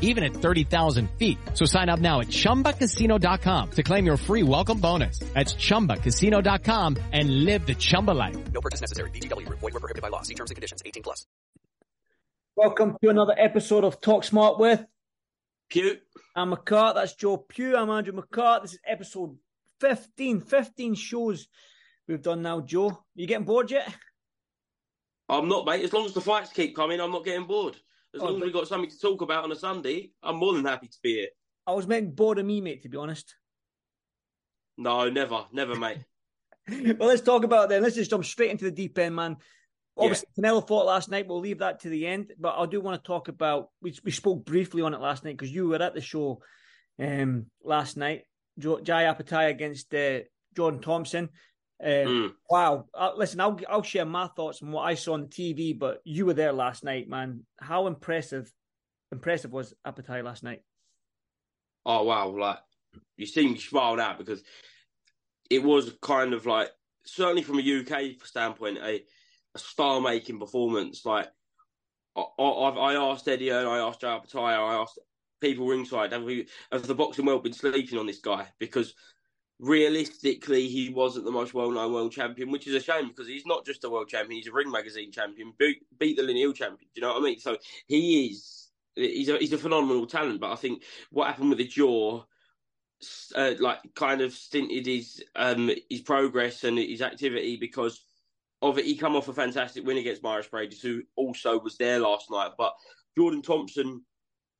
even at 30,000 feet. So sign up now at ChumbaCasino.com to claim your free welcome bonus. That's ChumbaCasino.com and live the Chumba life. No purchase necessary. VGW. Void were prohibited by law. See terms and conditions. 18 plus. Welcome to another episode of Talk Smart with Pugh. I'm McCart. That's Joe Pugh. I'm Andrew McCart. This is episode 15. 15 shows we've done now, Joe. you getting bored yet? I'm not, mate. As long as the fights keep coming, I'm not getting bored. As Oh, long as we've got something to talk about on a Sunday, I'm more than happy to be here. I was meant bored of me, mate, to be honest. No, never, never, mate. well, let's talk about it then. Let's just jump straight into the deep end, man. Obviously, Canelo fought last night. We'll leave that to the end. But I do want to talk about. We, we spoke briefly on it last night because you were at the show um, last night. Jai Opetaia against uh, Jordan Thompson. Um, Mm. Wow! Uh, listen, I'll I'll share my thoughts on what I saw on the TV. But you were there last night, man. How impressive, impressive was Opetaia last night? Oh wow, like you seem smiled out because it was kind of like certainly from a UK standpoint a, a star making performance. Like I, I, I've- asked Eddie and I asked Joe Opetaia, I asked people ringside, have we have the boxing world been sleeping on this guy? Because realistically, he wasn't the most well known world champion, which is a shame because he's not just a world champion; he's a Ring Magazine champion, beat, beat the Lineal champion. Do you know what I mean? So he is. He's a he's a phenomenal talent, but I think what happened with the jaw, uh, like kind of stinted his um his progress and his activity because of it. He come off a fantastic win against Mairis Briedis, who also was there last night. But Jordan Thompson,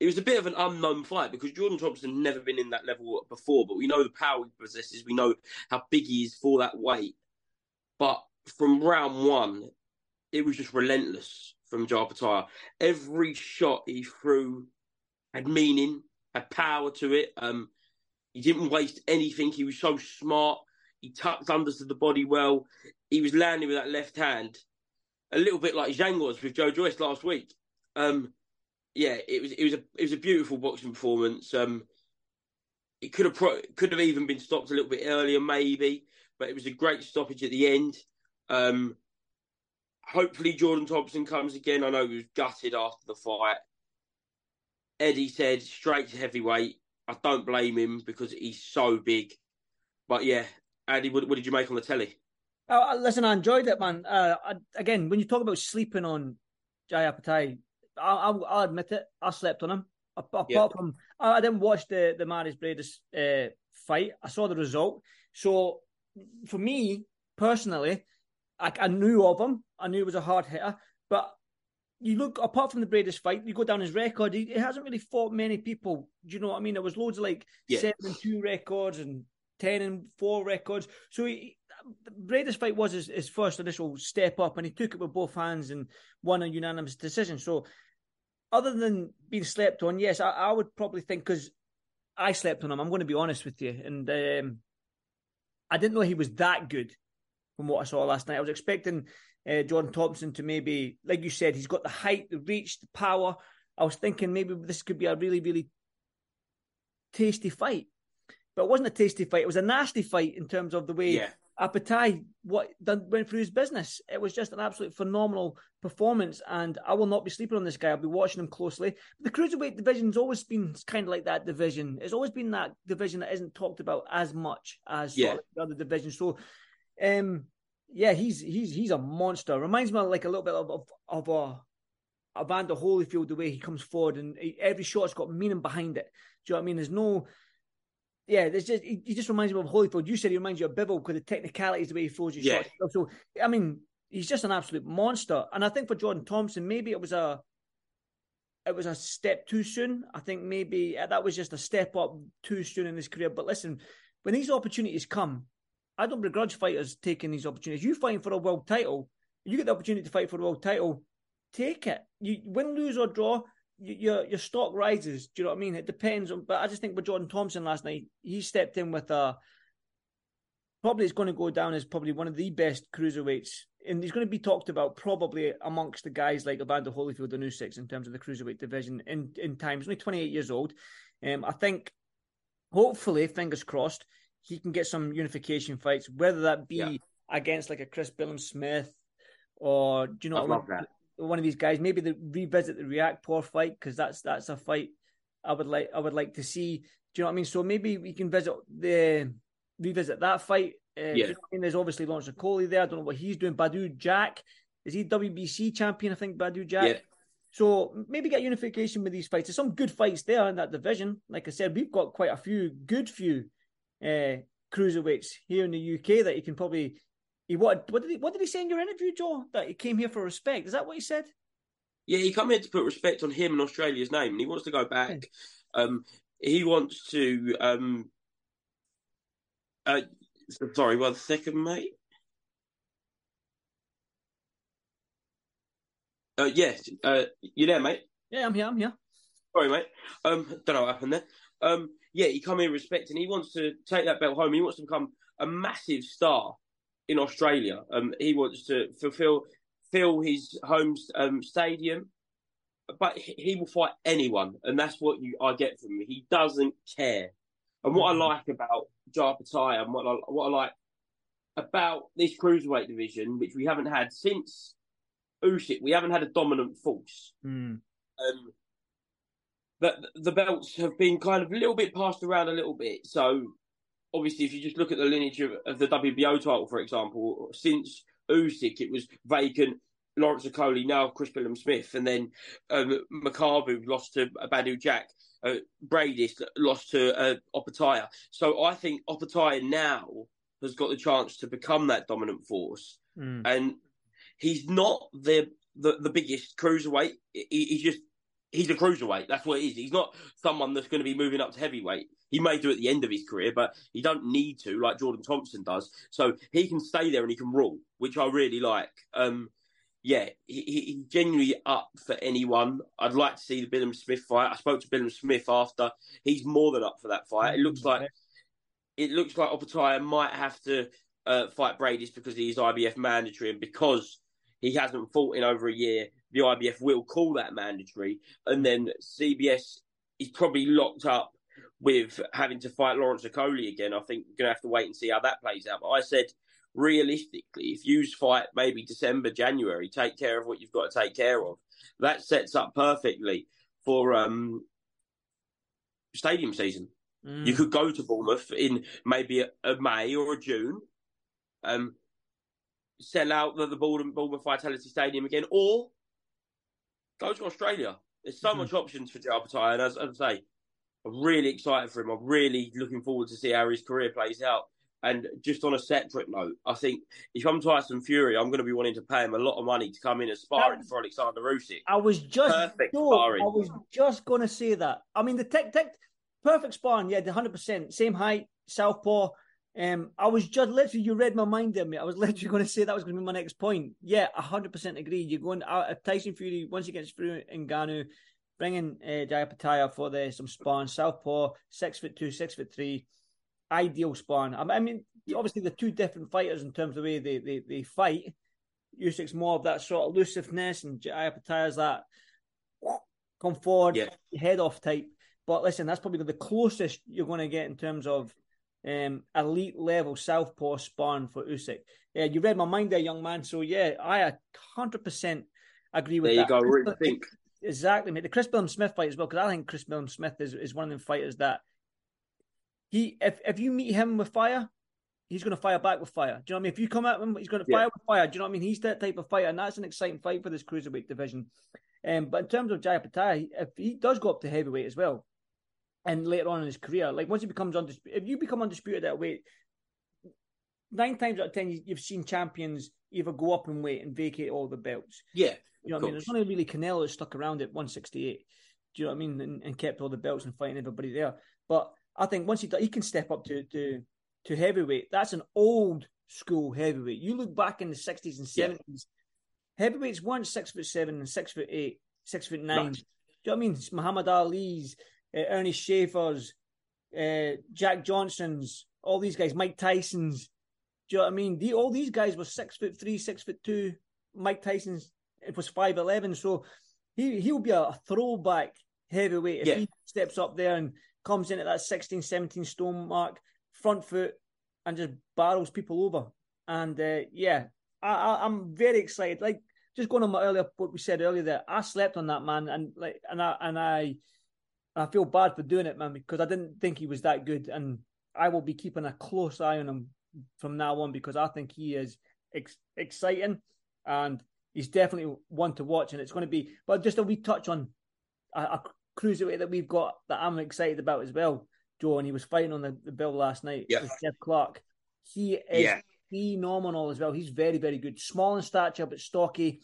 it was a bit of an unknown fight because Jordan Thompson never been in that level before. But we know the power he possesses. We know how big he is for that weight. But from round one, it was just relentless from Jai Opetaia. Every shot he threw had meaning, had power to it. Um, he didn't waste anything. He was so smart. He tucked under to the body well. He was landing with that left hand, a little bit like Zhang was with Joe Joyce last week. Um, yeah, it was it was a it was a beautiful boxing performance. Um, it could have pro- could have even been stopped a little bit earlier, maybe, but it was a great stoppage at the end. Um, hopefully Jordan Thompson comes again. I know he was gutted after the fight. Eddie said straight to heavyweight. I don't blame him because he's so big. But yeah, Andy, what, what did you make on the telly? Uh, listen, I enjoyed it, man. Uh, I, again, when you talk about sleeping on Jai Opetaia, I, I, I'll admit it. I slept on him. Apart Yeah. from, I, didn't watch the the Mairis Briedis uh, fight. I saw the result. So, for me personally, I, I knew of him. I knew he was a hard hitter. But you look apart from the Bradis fight, you go down his record. He, he hasn't really fought many people. Do you know what I mean? There was loads of like Yeah. seven and two records and ten and four records. So he, Briedis fight was his, his first initial step up, and he took it with both hands and won a unanimous decision. So, other than being slept on, yes, I, I would probably think because I slept on him. I'm going to be honest with you, and um, I didn't know he was that good from what I saw last night. I was expecting uh, Jordan Thompson to maybe, like you said, he's got the height, the reach, the power. I was thinking maybe this could be a really, really tasty fight. But it wasn't a tasty fight. It was a nasty fight in terms of the way Yeah. Opetaia what done, went through his business. It was just an absolute phenomenal performance, and I will not be sleeping on this guy. I'll be watching him closely. The cruiserweight division's always been kind of like that division. It's always been that division that isn't talked about as much as Yeah. sort of the other divisions. So, um, yeah, he's he's he's a monster. Reminds me of like a little bit of of, of a. Evander Holyfield, the way he comes forward, and he, every shot's got meaning behind it. Do you know what I mean? There's no, yeah, there's just he, he just reminds me of Holyfield. You said he reminds you of Bivol because the technicalities, the way he throws his Yeah. shots. So I mean, he's just an absolute monster. And I think for Jordan Thompson, maybe it was a it was a step too soon. I think maybe uh, that was just a step up too soon in his career. But listen, when these opportunities come, I don't begrudge fighters taking these opportunities. You fighting for a world title, you get the opportunity to fight for a world title, take it. You win, lose or draw, your your stock rises. Do you know what I mean? It depends on. But I just think with Jordan Thompson last night, he stepped in with a probably is going to go down as probably one of the best cruiserweights, and he's going to be talked about probably amongst the guys like Evander Holyfield and Usyk in terms of the cruiserweight division in in time. He's only 28 years old. Um, I think, hopefully, fingers crossed, he can get some unification fights, whether that be Yeah. against like a Chris Billam Smith or do you know I love that. One of these guys. Maybe they revisit the Riakporhe fight because that's that's a fight I would like I would like to see. Do you know what I mean? So maybe we can visit the revisit that fight. Uh, do you Yeah. know I mean? There's obviously Lawrence Coley there. I don't know what he's doing. Badou Jack is he WBC champion? I think Badou Jack. Yeah. So maybe get unification with these fights. There's some good fights there in that division. Like I said, we've got quite a few good few uh, cruiserweights here in the UK that you can probably. He what what did he what did he say in your interview, Joe? That he came here for respect. Is that what he said? Yeah, he come here to put respect on him and Australia's name, and he wants to go back. Um, he wants to. Um, uh, sorry, one second, mate. Uh, yes, uh, you there, mate? Yeah, I'm here. I'm here. Sorry, mate. Um, don't know what happened there. Um, yeah, he come here respecting. He wants to take that belt home. He wants to become a massive star in Australia. Um, he wants to fulfill fill his home um, stadium, but he, will fight anyone, and that's what you I get from him. He doesn't care. And what I like about Jai Opetaia and what I, what I like about this cruiserweight division, which we haven't had since Usyk, we haven't had a dominant force um, that the belts have been kind of a little bit passed around a little bit. So obviously, if you just look at the lineage of, of the WBO title, for example, since Usyk, it was vacant. Lawrence Okolie, now Chris Billam Smith, and then um, Makabu lost to Badou Jack. Uh, Briedis lost to uh, Opetaia. So I think Opetaia now has got the chance to become that dominant force and he's not the the, the biggest cruiserweight. He, he's just he's a cruiserweight. That's what it is. He's not someone that's going to be moving up to heavyweight. He may do at the end of his career, but he don't need to like Jordan Thompson does. So he can stay there and he can rule, which I really like. Um, yeah, he, he, he's genuinely up for anyone. I'd like to see the Billam Smith fight. I spoke to Billam Smith after. He's more than up for that fight. It looks like it looks like Opetaia might have to uh, fight Briedis because he's IBF mandatory and because he hasn't fought in over a year, the IBF will call that mandatory. And then CBS is probably locked up with having to fight Lawrence Okolie again. I think we're going to have to wait and see how that plays out. But I said, realistically, if you fight maybe December, January, take care of what you've got to take care of. That sets up perfectly for um, stadium season. Mm. You could go to Bournemouth in maybe a, a May or a June, um, sell out the, the Bournemouth, Bournemouth Vitality Stadium again, or go to Australia. There's so Mhm. much options for Joe and as, as I say, I'm really excited for him. I'm really looking forward to see how his career plays out. And just on a separate note, I think if I'm Tyson Fury, I'm going to be wanting to pay him a lot of money to come in as sparring That- for Alexander Usyk. I was just Perfect no, sparring. I was just going to say that. I mean, the tech tech perfect sparring. Yeah, the hundred percent same height, southpaw. Um, I was just literally you read my mind there, mate. I was literally going to say that was going to be my next point. Yeah, hundred percent agree. You're going uh, if Tyson Fury once he gets through in Ngannou, bringing uh, Jai Opetaia for the some sparring. Southpaw, six foot two, six foot three, ideal sparring. I I mean, obviously they're two different fighters in terms of the way they they, they fight. Usyk's more of that sort of elusiveness, and Jai Opetaia's that come forward, Yeah. head off type. But listen, that's probably the closest you're going to get in terms of um, elite level southpaw spawn for Usyk. Yeah, you read my mind there, young man. So yeah, I hundred percent agree with there that. you go. Think exactly, mate. The Chris Billam Smith fight as well, because I think Chris Billam Smith is, is one of them fighters that he if if you meet him with fire, he's going to fire back with fire. Do you know what I mean? If you come at him, he's going to fire yeah. with fire. Do you know what I mean? He's that type of fighter, and that's an exciting fight for this cruiserweight division. Um, but in terms of Jaya if he does go up to heavyweight as well, and later on in his career, like once he becomes undisputed, if you become undisputed at weight, nine times out of ten, you've seen champions either go up in weight and vacate all the belts. Yeah, you know what I mean. There's only really Canelo that stuck around at 168. Do you know what I mean? And, and, kept all the belts and fighting everybody there. But I think once he he can step up to to to heavyweight, that's an old school heavyweight. You look back in the 60s and 70s, yeah. heavyweights weren't six foot seven and six foot eight, six foot nine. Right. Do you know what I mean? It's Muhammad Ali's, uh, Ernie Shavers', uh, Jack Johnson's, all these guys, Mike Tyson's. Do you know what I mean? The, all these guys were six foot three, six foot two. Mike Tyson's it was five eleven, so he he'll be a throwback heavyweight if yeah. he steps up there and comes in at that 16, 17 stone mark, front foot, and just barrels people over. And uh, yeah, I, am very excited. Like just going on my earlier what we said earlier, that I slept on that man, and like and I and I I feel bad for doing it, man, because I didn't think he was that good, and I will be keeping a close eye on him from now on because I think he is ex- exciting, and he's definitely one to watch. And it's going to be, but just a wee touch on a, a cruiserweight that we've got that I'm excited about as well, Joe. And he was fighting on the, the bill last night. Yeah, Chev Clarke. He is yeah. phenomenal as well. He's very, very good. Small in stature, but stocky.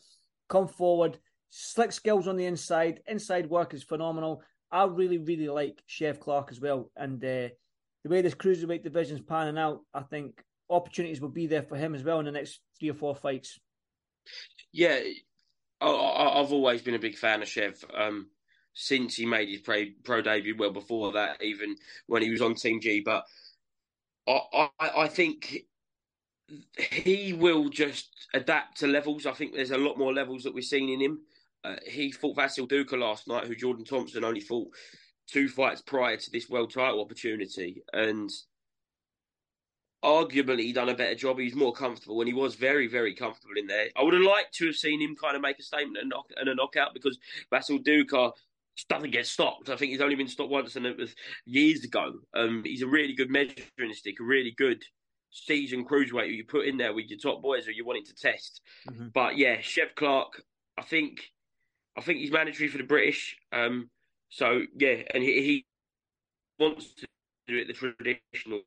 Come forward, slick skills on the inside. Inside work is phenomenal. I really, really like Chev Clarke as well. And uh, the way this cruiserweight division's panning out, I think opportunities will be there for him as well in the next three or four fights. Yeah, I, have always been a big fan of Chev. Um, since he made his pro, pro debut, well before that, even when he was on Team G. But I, I, I think he will just adapt to levels. I think there's a lot more levels that we've seen in him. Uh, he fought Vasyl Ducar last night, who Jordan Thompson only fought two fights prior to this world title opportunity, and arguably he done a better job. He was more comfortable, and he was very, very comfortable in there. I would have liked to have seen him kind of make a statement and, knock, and a knockout because Vasyl Ducar doesn't get stopped. I think he's only been stopped once, and it was years ago. Um, he's a really good measuring stick, a really good season cruiserweight you put in there with your top boys who you wanting to test. Mm-hmm. But yeah, Chev Clarke, I think, I think he's mandatory for the British. Um, so yeah, and he, he wants to do it the traditional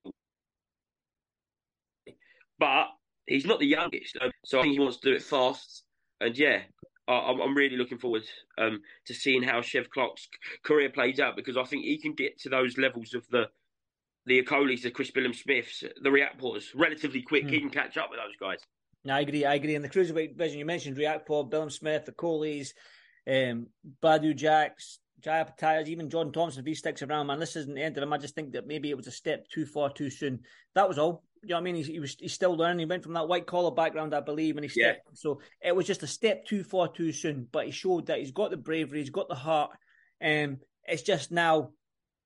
but he's not the youngest, so I think he wants to do it fast. And yeah, I'm really looking forward um, to seeing how Chev Clarke's career plays out because I think he can get to those levels of the the Okolies, the Chris Billam Smiths, the Riakporhs relatively quick. Mm. He can catch up with those guys. I agree. I agree. In the cruiserweight division, you mentioned Riakporhe, Billam Smith, the Coley's, um, Badou Jacks, Jai Opetaias, even John Thompson, if he sticks around, man, this isn't the end of him. I just think that maybe it was a step too far too soon. That was all. You know what I mean? He, he was he's still learning. He went from that white collar background, I believe, and he stepped. Yeah. So it was just a step too far too soon. But he showed that he's got the bravery, he's got the heart. And um, it's just now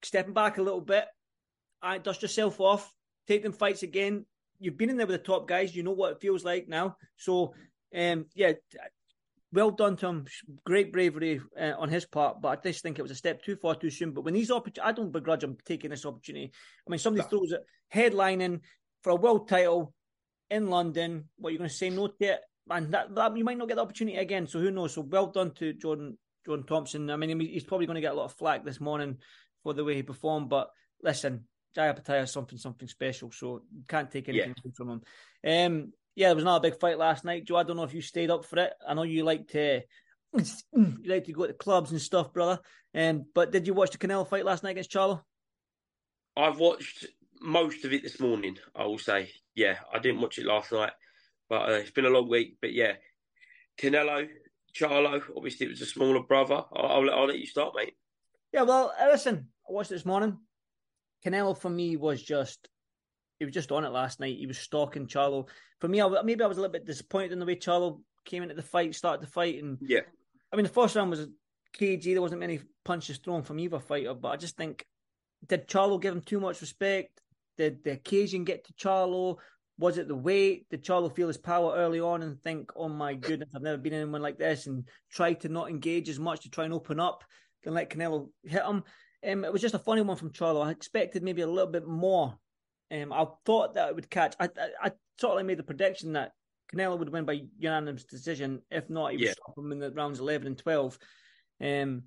stepping back a little bit. I dust yourself off, take them fights again. You've been in there with the top guys. You know what it feels like now. So, um, yeah, well done to him. Great bravery uh, on his part, but I just think it was a step too far too soon. But when these opportunities, I don't begrudge him taking this opportunity. I mean, somebody no. throws it headlining for a world title in London. What you're going to say no to it, and that, that you might not get the opportunity again. So who knows? So well done to Jordan Jordan Thompson. I mean, he's probably going to get a lot of flack this morning for the way he performed, but listen, Jai Opetaia is something something special, so you can't take anything yeah. from him. Um, yeah, there was another big fight last night, Joe. I don't know if you stayed up for it. I know you like to you like to go to clubs and stuff, brother. Um, but did you watch the Canelo fight last night against Charlo? I've watched most of it this morning. I will say, yeah, I didn't watch it last night, but uh, it's been a long week. But yeah, Canelo, Charlo. Obviously, it was a smaller brother. I'll, I'll, I'll let you start, mate. Yeah, well, uh, listen, I watched it this morning. Canelo for me was just he was just on it last night. He was stalking Charlo. For me, I, maybe I was a little bit disappointed in the way Charlo came into the fight, started the fight, and yeah. I mean, the first round was KG. There wasn't many punches thrown from either fighter, but I just think did Charlo give him too much respect? did the occasion get to Charlo? Was it the weight? Did Charlo feel his power early on and think, oh my goodness, I've never been anyone like this and try to not engage as much to try and open up and let Canelo hit him? Um, it was just a funny one from Charlo. I expected maybe a little bit more. Um, I thought that it would catch. I, I, I of made the prediction that Canelo would win by unanimous decision. If not, he would Yeah. stop him in the rounds 11 and 12. Um,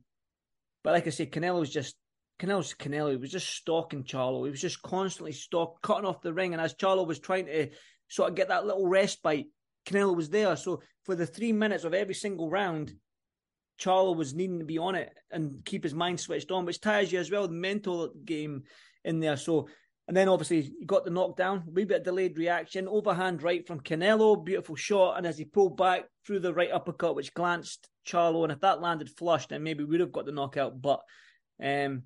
but like I say, Canelo was just Canelo's Canelo. He was just stalking Charlo. He was just constantly stalk cutting off the ring. And as Charlo was trying to sort of get that little respite, Canelo was there. So for the three minutes of every single round, Charlo was needing to be on it and keep his mind switched on, which ties you as well the mental game in there. So and then obviously he got the knockdown, a wee bit of delayed reaction, overhand right from Canelo, beautiful shot, and as he pulled back through the right uppercut, which glanced Charlo, and if that landed flush, then maybe would have got the knockout. But um,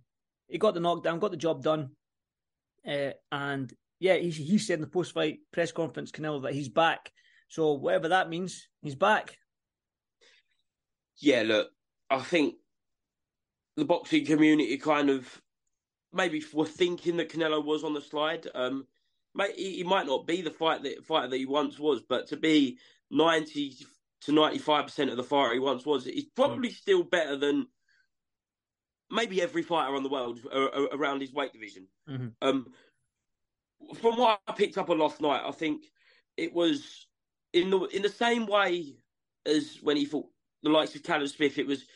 he got the knockdown, got the job done, uh, and yeah, he he said in the post fight press conference, Canelo, that he's back. So whatever that means, he's back. yeah, look, I think the boxing community kind of maybe were thinking that Canelo was on the slide. Um, he, he might not be the fight that fighter that he once was, but to be ninety to ninety five percent of the fighter he once was, he's probably still better than maybe every fighter on the world uh, around his weight division. Mhm. Um, from what I picked up on last night, I think it was in the in the same way as when he fought the likes of Callum Smith. It was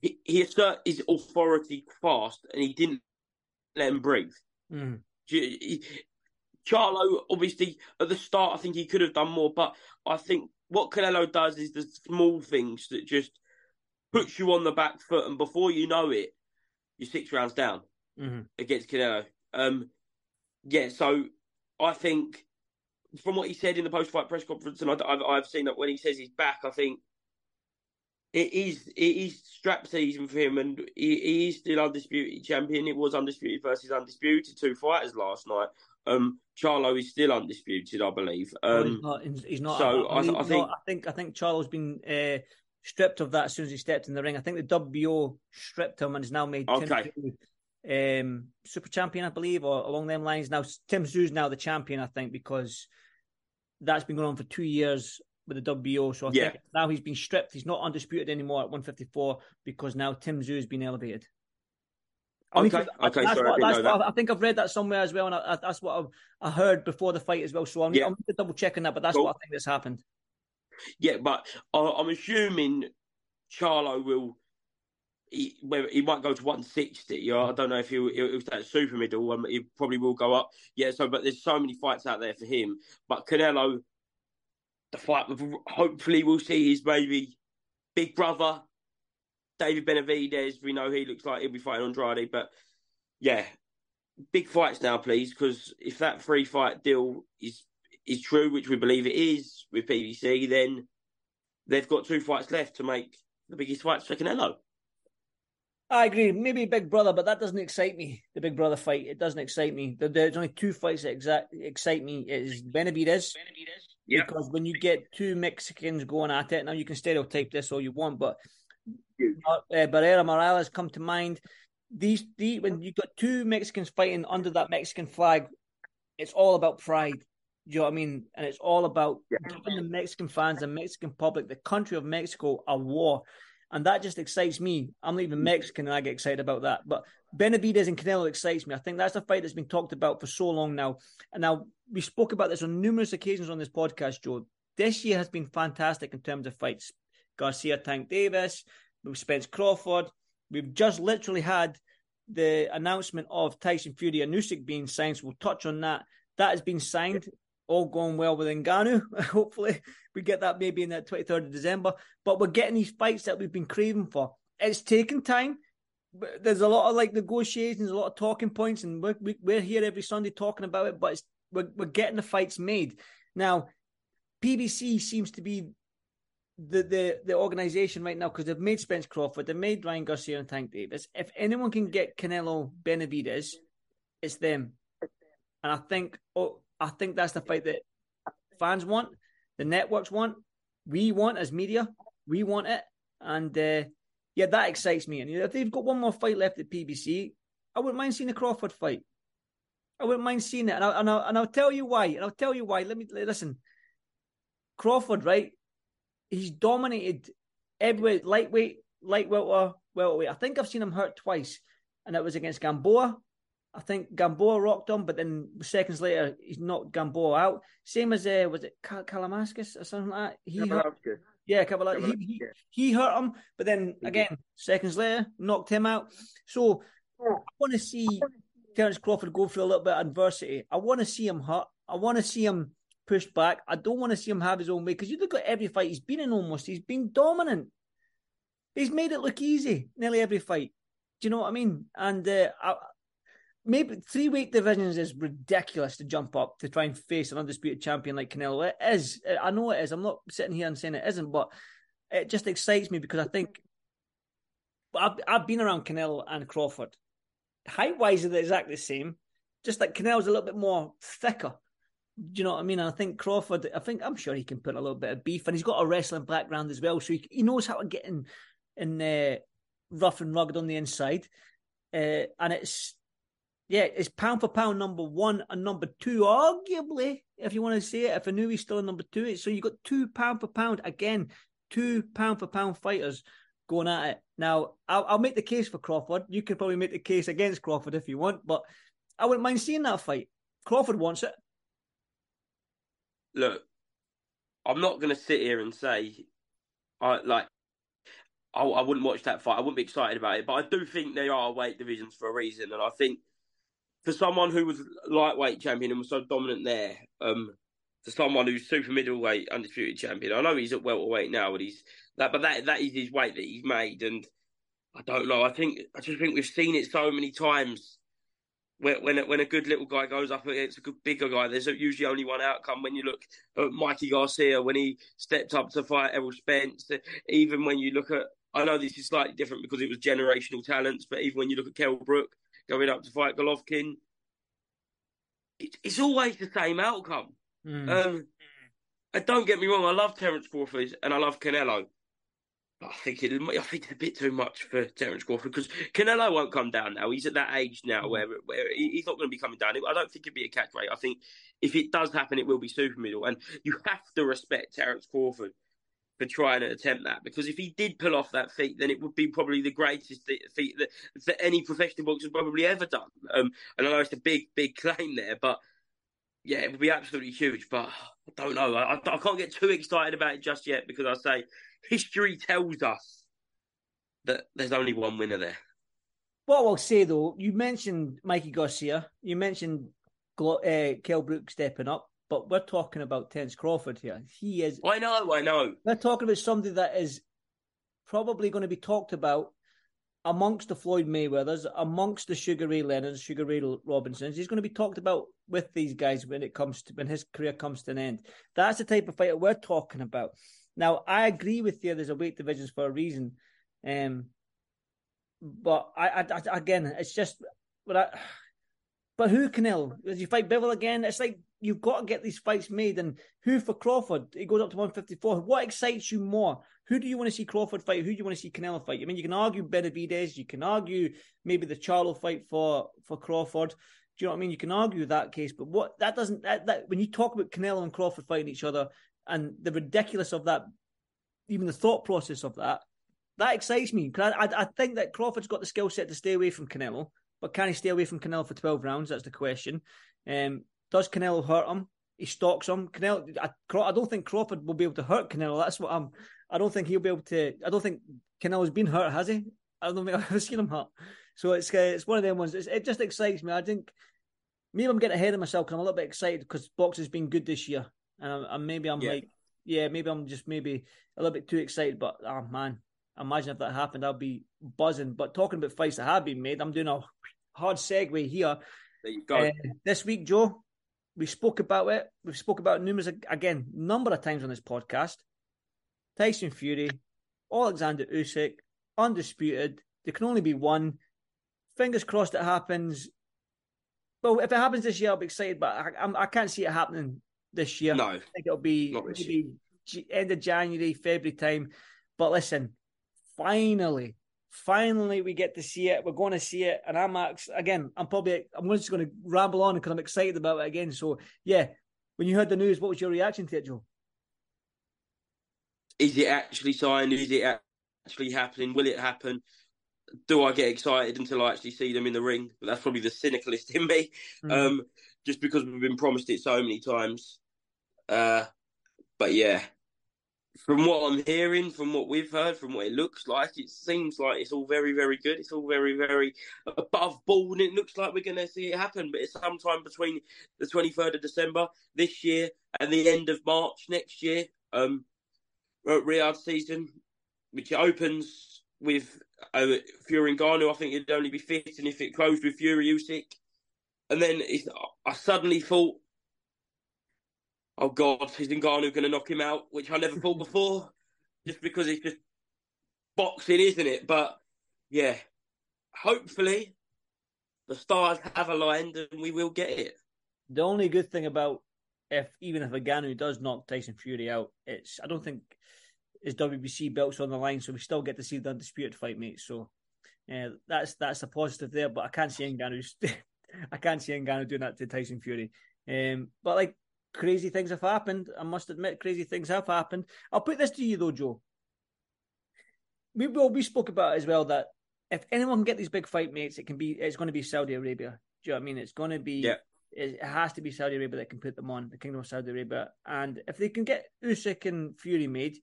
he, he asserted his authority fast, and he didn't let him breathe. Mm. He- Charlo, obviously, at the start, I think he could have done more, but I think what Canelo does is the small things that just puts you on the back foot, and before you know it, you're six rounds down Mhm. against Canelo. Um, yeah, so I think from what he said in the post-fight press conference, and I, I've, I've seen that when he says he's back, I think it is it is strap season for him, and he, he is still undisputed champion. It was undisputed versus undisputed, two fighters last night. Um, Charlo is still undisputed, I believe. Um, he's not. He's not. so I- I not- think- I think. I think Charlo's been uh, stripped of that as soon as he stepped in the ring. I think the WBO stripped him and has now made Okay. Tszyu, um, super champion, I believe, or along them lines. Now Tim Tszyu's now the champion, I think, because that's been going on for two years with the WBO. So I Yeah. think now he's been stripped. He's not undisputed anymore at 154 because now Tim Tszyu has been elevated. Okay, that's sorry, I what, didn't that's what that. I think I've read that somewhere as well, and I, that's what I've, I heard before the fight as well. So I'm, Yeah. I'm double checking that, but that's Cool. what I think that's happened. Yeah, but I'm assuming Charlo will. He, whether he might go to 160. You I don't know if he'll, he'll, he'll stay at super middle. Um, he probably will go up. Yeah. So, but there's so many fights out there for him. But Canelo, the fight with hopefully we'll see his maybe big brother, David Benavidez. We know he looks like he'll be fighting Andrade. But yeah, big fights now, please, because if that free fight deal is is true, which we believe it is with PBC, then they've got two fights left to make the biggest fights for Canelo. I agree. Maybe Big Brother, but that doesn't excite me. The Big Brother fight, it doesn't excite me. There's only two fights that exact excite me. It is Benavidez. Yeah. Because when you get two Mexicans going at it, now you can stereotype this all you want, but uh, Barrera Morales come to mind. These, the when you got two Mexicans fighting under that Mexican flag, it's all about pride. Do you know what I mean? And it's all about giving the Mexican fans, the Mexican public, the country of Mexico a war. And that just excites me. I'm not even Mexican and I get excited about that. But Benavidez and Canelo excites me. I think that's a fight that's been talked about for so long now. And now we spoke about this on numerous occasions on this podcast, Joe. This year has been fantastic in terms of fights. Garcia Tank Davis, we've Spence Crawford. We've just literally had the announcement of Tyson Fury and Usyk being signed. So we'll touch on that. That has been signed. All going well with Ngannou. Hopefully, we get that maybe in that 23rd of December. But we're getting these fights that we've been craving for. It's taken time. But There's a lot of like negotiations, a lot of talking points, and we're, we- we're here every Sunday talking about it. But we're, we're getting the fights made now. PBC seems to be the the the organization right now because they've made Spence Crawford, they've made Ryan Garcia and Tank Davis. If anyone can get Canelo Benavidez, it's them. And I think oh, I think that's the fight that fans want, the networks want, we want as media, we want it, and uh, yeah, that excites me. And if they've got one more fight left at PBC, I wouldn't mind seeing the Crawford fight. I wouldn't mind seeing it, and, I, and, I, and I'll tell you why. And I'll tell you why. Let me listen. Crawford, right? He's dominated every lightweight, light welter, welterweight. I think I've seen him hurt twice, and it was against Gamboa. I think Gamboa rocked him, but then seconds later he's knocked Gamboa out. Same as uh, was it Kal- Kalamaskis or something like that? He hurt, yeah, Kavala, he, he, he hurt him, but then again seconds later knocked him out. So I want to see Terence Crawford go through a little bit of adversity. I want to see him hurt. I want to see him pushed back. I don't want to see him have his own way because you look at every fight he's been in almost. He's been dominant. He's made it look easy nearly every fight. Do you know what I mean? And uh, I, maybe three weight divisions is ridiculous to jump up to try and face an undisputed champion like Canelo. It is. I know it is. I'm not sitting here and saying it isn't, but it just excites me because I think I've, I've been around Canelo and Crawford. Height wise, they're exactly the same. Just like Canelo's a little bit more thicker. Do you know what I mean? And I think Crawford, I think I'm sure he can put a little bit of beef, and he's got a wrestling background as well, so he, he knows how to get in in uh, rough and rugged on the inside. Uh, and it's yeah, it's pound for pound number one and number two, arguably, if you want to say it. If I knew he's still number two, so you've got two pound for pound again, two pound for pound fighters going at it. Now, I'll, I'll make the case for Crawford. You could probably make the case against Crawford if you want, but I wouldn't mind seeing that fight. Crawford wants it look, I'm not going to sit here and say, I like, I, I wouldn't watch that fight. I wouldn't be excited about it. But I do think they are weight divisions for a reason, and I think for someone who was lightweight champion and was so dominant there, um, for someone who's super middleweight undisputed champion, I know he's at welterweight now, but he's that, but that that is his weight that he's made, and I don't know. I think I just think we've seen it so many times when when a, when a good little guy goes up against a good bigger guy, there's usually only one outcome. When you look at Mikey Garcia when he stepped up to fight Errol Spence, even when you look at I know this is slightly different because it was generational talents, but even when you look at Kell Brook going up to fight Golovkin, it, it's always the same outcome. Mm. Um, and don't get me wrong, I love Terence Crawford and I love Canelo. I think it. I think it's a bit too much for Terence Crawford because Canelo won't come down now. He's at that age now mm. where where he's not going to be coming down. I don't think it'd be a catch rate. I think if it does happen, it will be super middle, and you have to respect Terence Crawford for trying to attempt that because if he did pull off that feat, then it would be probably the greatest feat that, that any professional boxer probably ever done. Um, and I know it's a big, big claim there, but yeah, it would be absolutely huge. But I don't know. I, I can't get too excited about it just yet because I say history tells us that there's only one winner there. What I'll say though, you mentioned Mikey Garcia, you mentioned uh, Kell Brook stepping up, but we're talking about Terence Crawford here. He is. I know, I know. We're talking about somebody that is probably going to be talked about amongst the Floyd Mayweathers, amongst the Sugar Ray Leonards, Sugar Ray Robinsons. He's going to be talked about with these guys when it comes to when his career comes to an end. That's the type of fighter we're talking about. Now, I agree with you. There's a weight divisions for a reason, um, but I, I, I again, it's just, but I, but who Canelo? Does you fight Bivol again? It's like you've got to get these fights made. And who for Crawford? He goes up to 154. What excites you more? Who do you want to see Crawford fight? Who do you want to see Canelo fight? I mean, you can argue Benavidez. You can argue maybe the Charlo fight for for Crawford. Do you know what I mean? You can argue that case, but what that doesn't that, that when you talk about Canelo and Crawford fighting each other, and the ridiculous of that, even the thought process of that, that excites me because I, I, I think that Crawford's got the skill set to stay away from Canelo, but can he stay away from Canelo for twelve rounds? That's the question. Um, does Canelo hurt him? He stalks him. Canelo, I, I don't think Crawford will be able to hurt Canelo. That's what I'm. I don't think he'll be able to. I don't think Canelo's been hurt, has he? I don't think I've ever seen him hurt. So it's uh, it's one of them ones. It's, it just excites me. I think maybe I'm getting ahead of myself because I'm a little bit excited because boxing's been good this year and, and maybe I'm yeah. like, yeah, maybe I'm just maybe a little bit too excited. But oh man, imagine if that happened, I'll be buzzing. But talking about fights that have been made, I'm doing a hard segue here. There you go. Uh, this week, Joe, we spoke about it. We've spoke about numerous again, number of times on this podcast. Tyson Fury, Alexander Usyk, undisputed. There can only be one. Fingers crossed it happens. Well, if it happens this year, I'll be excited, but I, I, I can't see it happening this year. No, I think it'll be maybe end of January, February time. But listen, finally, Finally, we get to see it. We're going to see it, and I'm again, I'm probably I'm just going to ramble on because I'm excited about it again. So yeah, when you heard the news, what was your reaction to it, Joe? Is it actually signed? Is it actually happening? Will it happen? Do I get excited until I actually see them in the ring? That's probably the cynicalist in me, mm-hmm. um, just because we've been promised it so many times. Uh, but yeah, from what I'm hearing, from what we've heard, from what it looks like, it seems like it's all very, very good. It's all very, very above board, and it looks like we're going to see it happen. But it's sometime between the 23rd of December this year and the end of March next year. Um, Riyadh season, which opens with uh, Fury Ngannou. I think it'd only be fitting if it closed with Fury Usyk. And then I suddenly thought oh God, is Ngannou going to knock him out? Which I never thought before, just because it's just boxing, isn't it? But yeah, hopefully the stars have aligned and we will get it. The only good thing about if even if Ngannou does knock Tyson Fury out, it's I don't think his WBC belts on the line, so we still get to see the undisputed fight, mate. So that's that's a positive there. But I can't see Ngannou. I can't see Ngannou doing that to Tyson Fury. Um, but like crazy things have happened. I must admit, crazy things have happened. I'll put this to you though, Joe. We well, we spoke about as well that if anyone can get these big fight mates, it can be it's going to be Saudi Arabia. Do you know what I mean? It's going to be yeah. it has to be Saudi Arabia that can put them on the Kingdom of Saudi Arabia. And if they can get Usyk and Fury made, do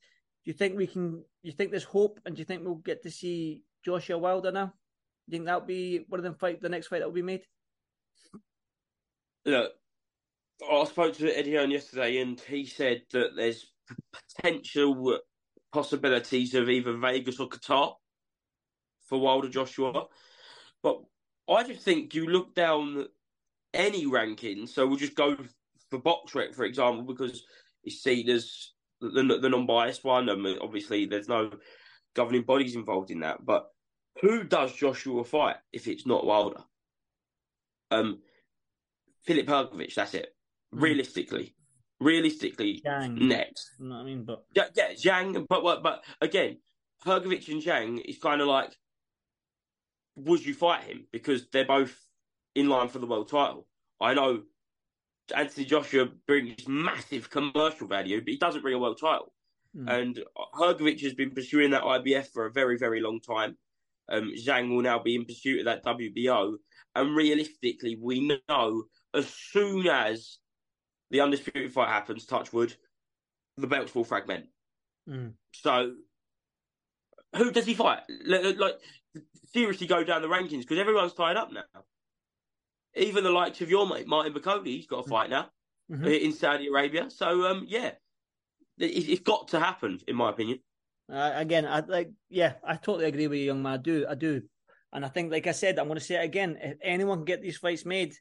you think we can? You think there's hope, and do you think we'll get to see Joshua Wilder now? Do you think that'll be one of them fight the next fight that will be made? Look, I spoke to Eddie Hearn yesterday, and he said that there's potential possibilities of either Vegas or Qatar for Wilder Joshua. But I just think you look down any ranking, so we'll just go for BoxRec, for example, because it's seen as the, the non-biased one. and obviously, there's no governing bodies involved in that. But who does Joshua fight if it's not Wilder? Um, Filip Hrgovic, that's it. Mm. realistically. Realistically, Zhang. next. You know what I mean? But yeah, yeah, Zhang. But what? But again, Hrgovic and Zhang is kind of like, would you fight him because they're both in line for the world title? I know Anthony Joshua brings massive commercial value, but he doesn't bring a world title. Mm. And Hrgovic has been pursuing that IBF for a very, very long time. Um, Zhang will now be in pursuit of that WBO. And realistically, we know as soon as the undisputed fight happens, touch wood, the belts will fragment. Mm. So, who does he fight? Like, seriously, go down the rankings because everyone's tied up now. Even the likes of your mate Martin Bakole, he's got a fight now mm-hmm. in Saudi Arabia. So, um, yeah, it, has got to happen, in my opinion. Uh, again, I like, yeah, I totally agree with you, young man. I do, I do, and I think, like I said, I'm going to say it again. If anyone can get these fights made,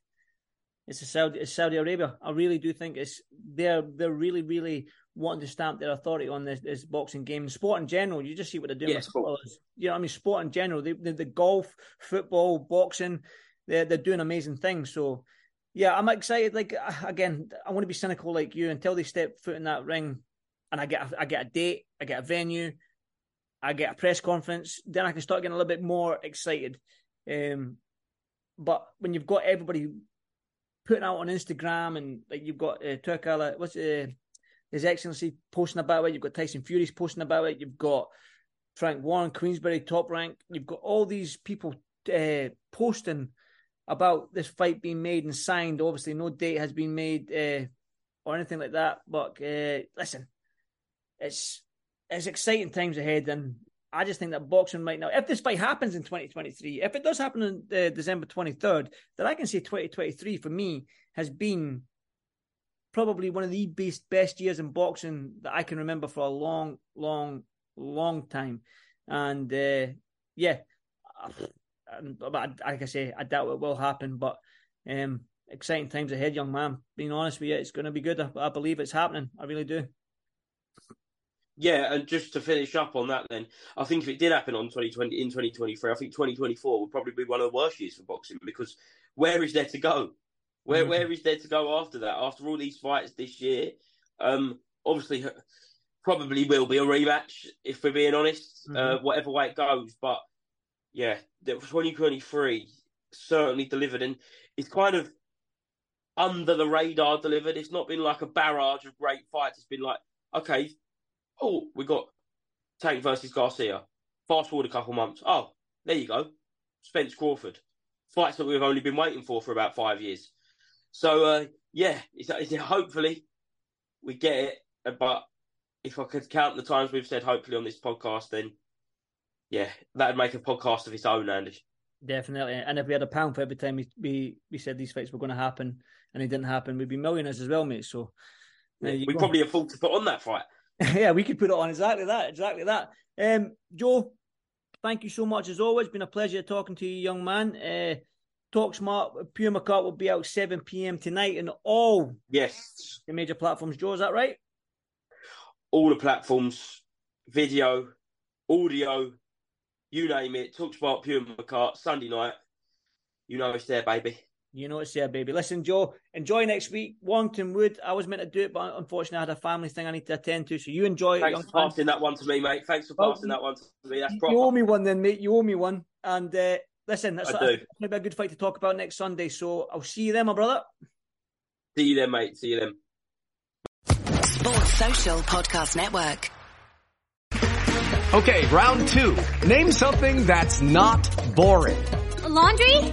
it's a Saudi, it's Saudi Arabia. I really do think it's they're they're really really wanting to stamp their authority on this, this boxing game, sport in general. You just see what they're doing. Yeah, with footballers. You know, I mean, sport in general. They, they, the golf, football, boxing, they're they're doing amazing things. So, yeah, I'm excited. Like again, I want to be cynical like you until they step foot in that ring, and I get a, I get a date, I get a venue, I get a press conference. Then I can start getting a little bit more excited. Um, but when you've got everybody putting out on Instagram and like you've got uh, what's uh, His Excellency posting about it. You've got Tyson Fury's posting about it. You've got Frank Warren, Queensberry, top rank. You've got all these people uh, posting about this fight being made and signed. Obviously, no date has been made uh, or anything like that. But uh, listen, it's it's exciting times ahead, and I just think that boxing might now, if this fight happens in 2023, if it does happen on uh, December 23rd, then I can say 2023 for me has been probably one of the best best years in boxing that I can remember for a long, long, long time. And uh, yeah, but like I say, I doubt it will happen. But um, exciting times ahead, young man. Being honest with you, it's going to be good. I, I believe it's happening. I really do. Yeah, and just to finish up on that, then I think if it did happen on 2020 in 2023, I think 2024 would probably be one of the worst years for boxing because where is there to go? Where mm-hmm. where is there to go after that? After all these fights this year, um, obviously probably will be a rematch if we're being honest, uh, mm-hmm. uh, whatever way it goes. But yeah, 2023 certainly delivered, and it's kind of under the radar delivered. It's not been like a barrage of great fights. It's been like, okay, oh, we got Tank versus Garcia. Fast forward a couple months. Oh, there you go. Spence Crawford. Fights that we've only been waiting for for about five years. So, uh, yeah, it's, it's, hopefully we get it. But if I could count the times we've said hopefully on this podcast, then yeah, that'd make a podcast of its own, Andy. Definitely. And if we had a pound for every time we, we, we said these fights were going to happen and they didn't happen, we'd be millionaires as well, mate. So we go. probably afford to put on that fight. yeah, we could put it on exactly that, exactly that. Um, Joe, thank you so much as always. Been a pleasure talking to you, young man. Uh, Talk Smart Pugh McCart will be out 7 p.m. tonight and all yes the major platforms. Joe, is that right? All the platforms, video, audio, you name it. Talk Smart Pugh McCart Sunday night. You know it's there, baby. You know it's there, baby. Listen, Joe, enjoy next week. Warrington Wood. I was meant to do it, but unfortunately I had a family thing I need to attend to. So you enjoy Thanks it. for passing that one to me, mate. Thanks for passing well, that one to me. That's proper. You owe me one then, mate. You owe me one. And uh, listen, that's, going to be a good fight to talk about next Sunday. So I'll see you then, my brother. See you then, mate. See you then. Sports Social Podcast Network. Okay, round two. Name something that's not boring. A laundry?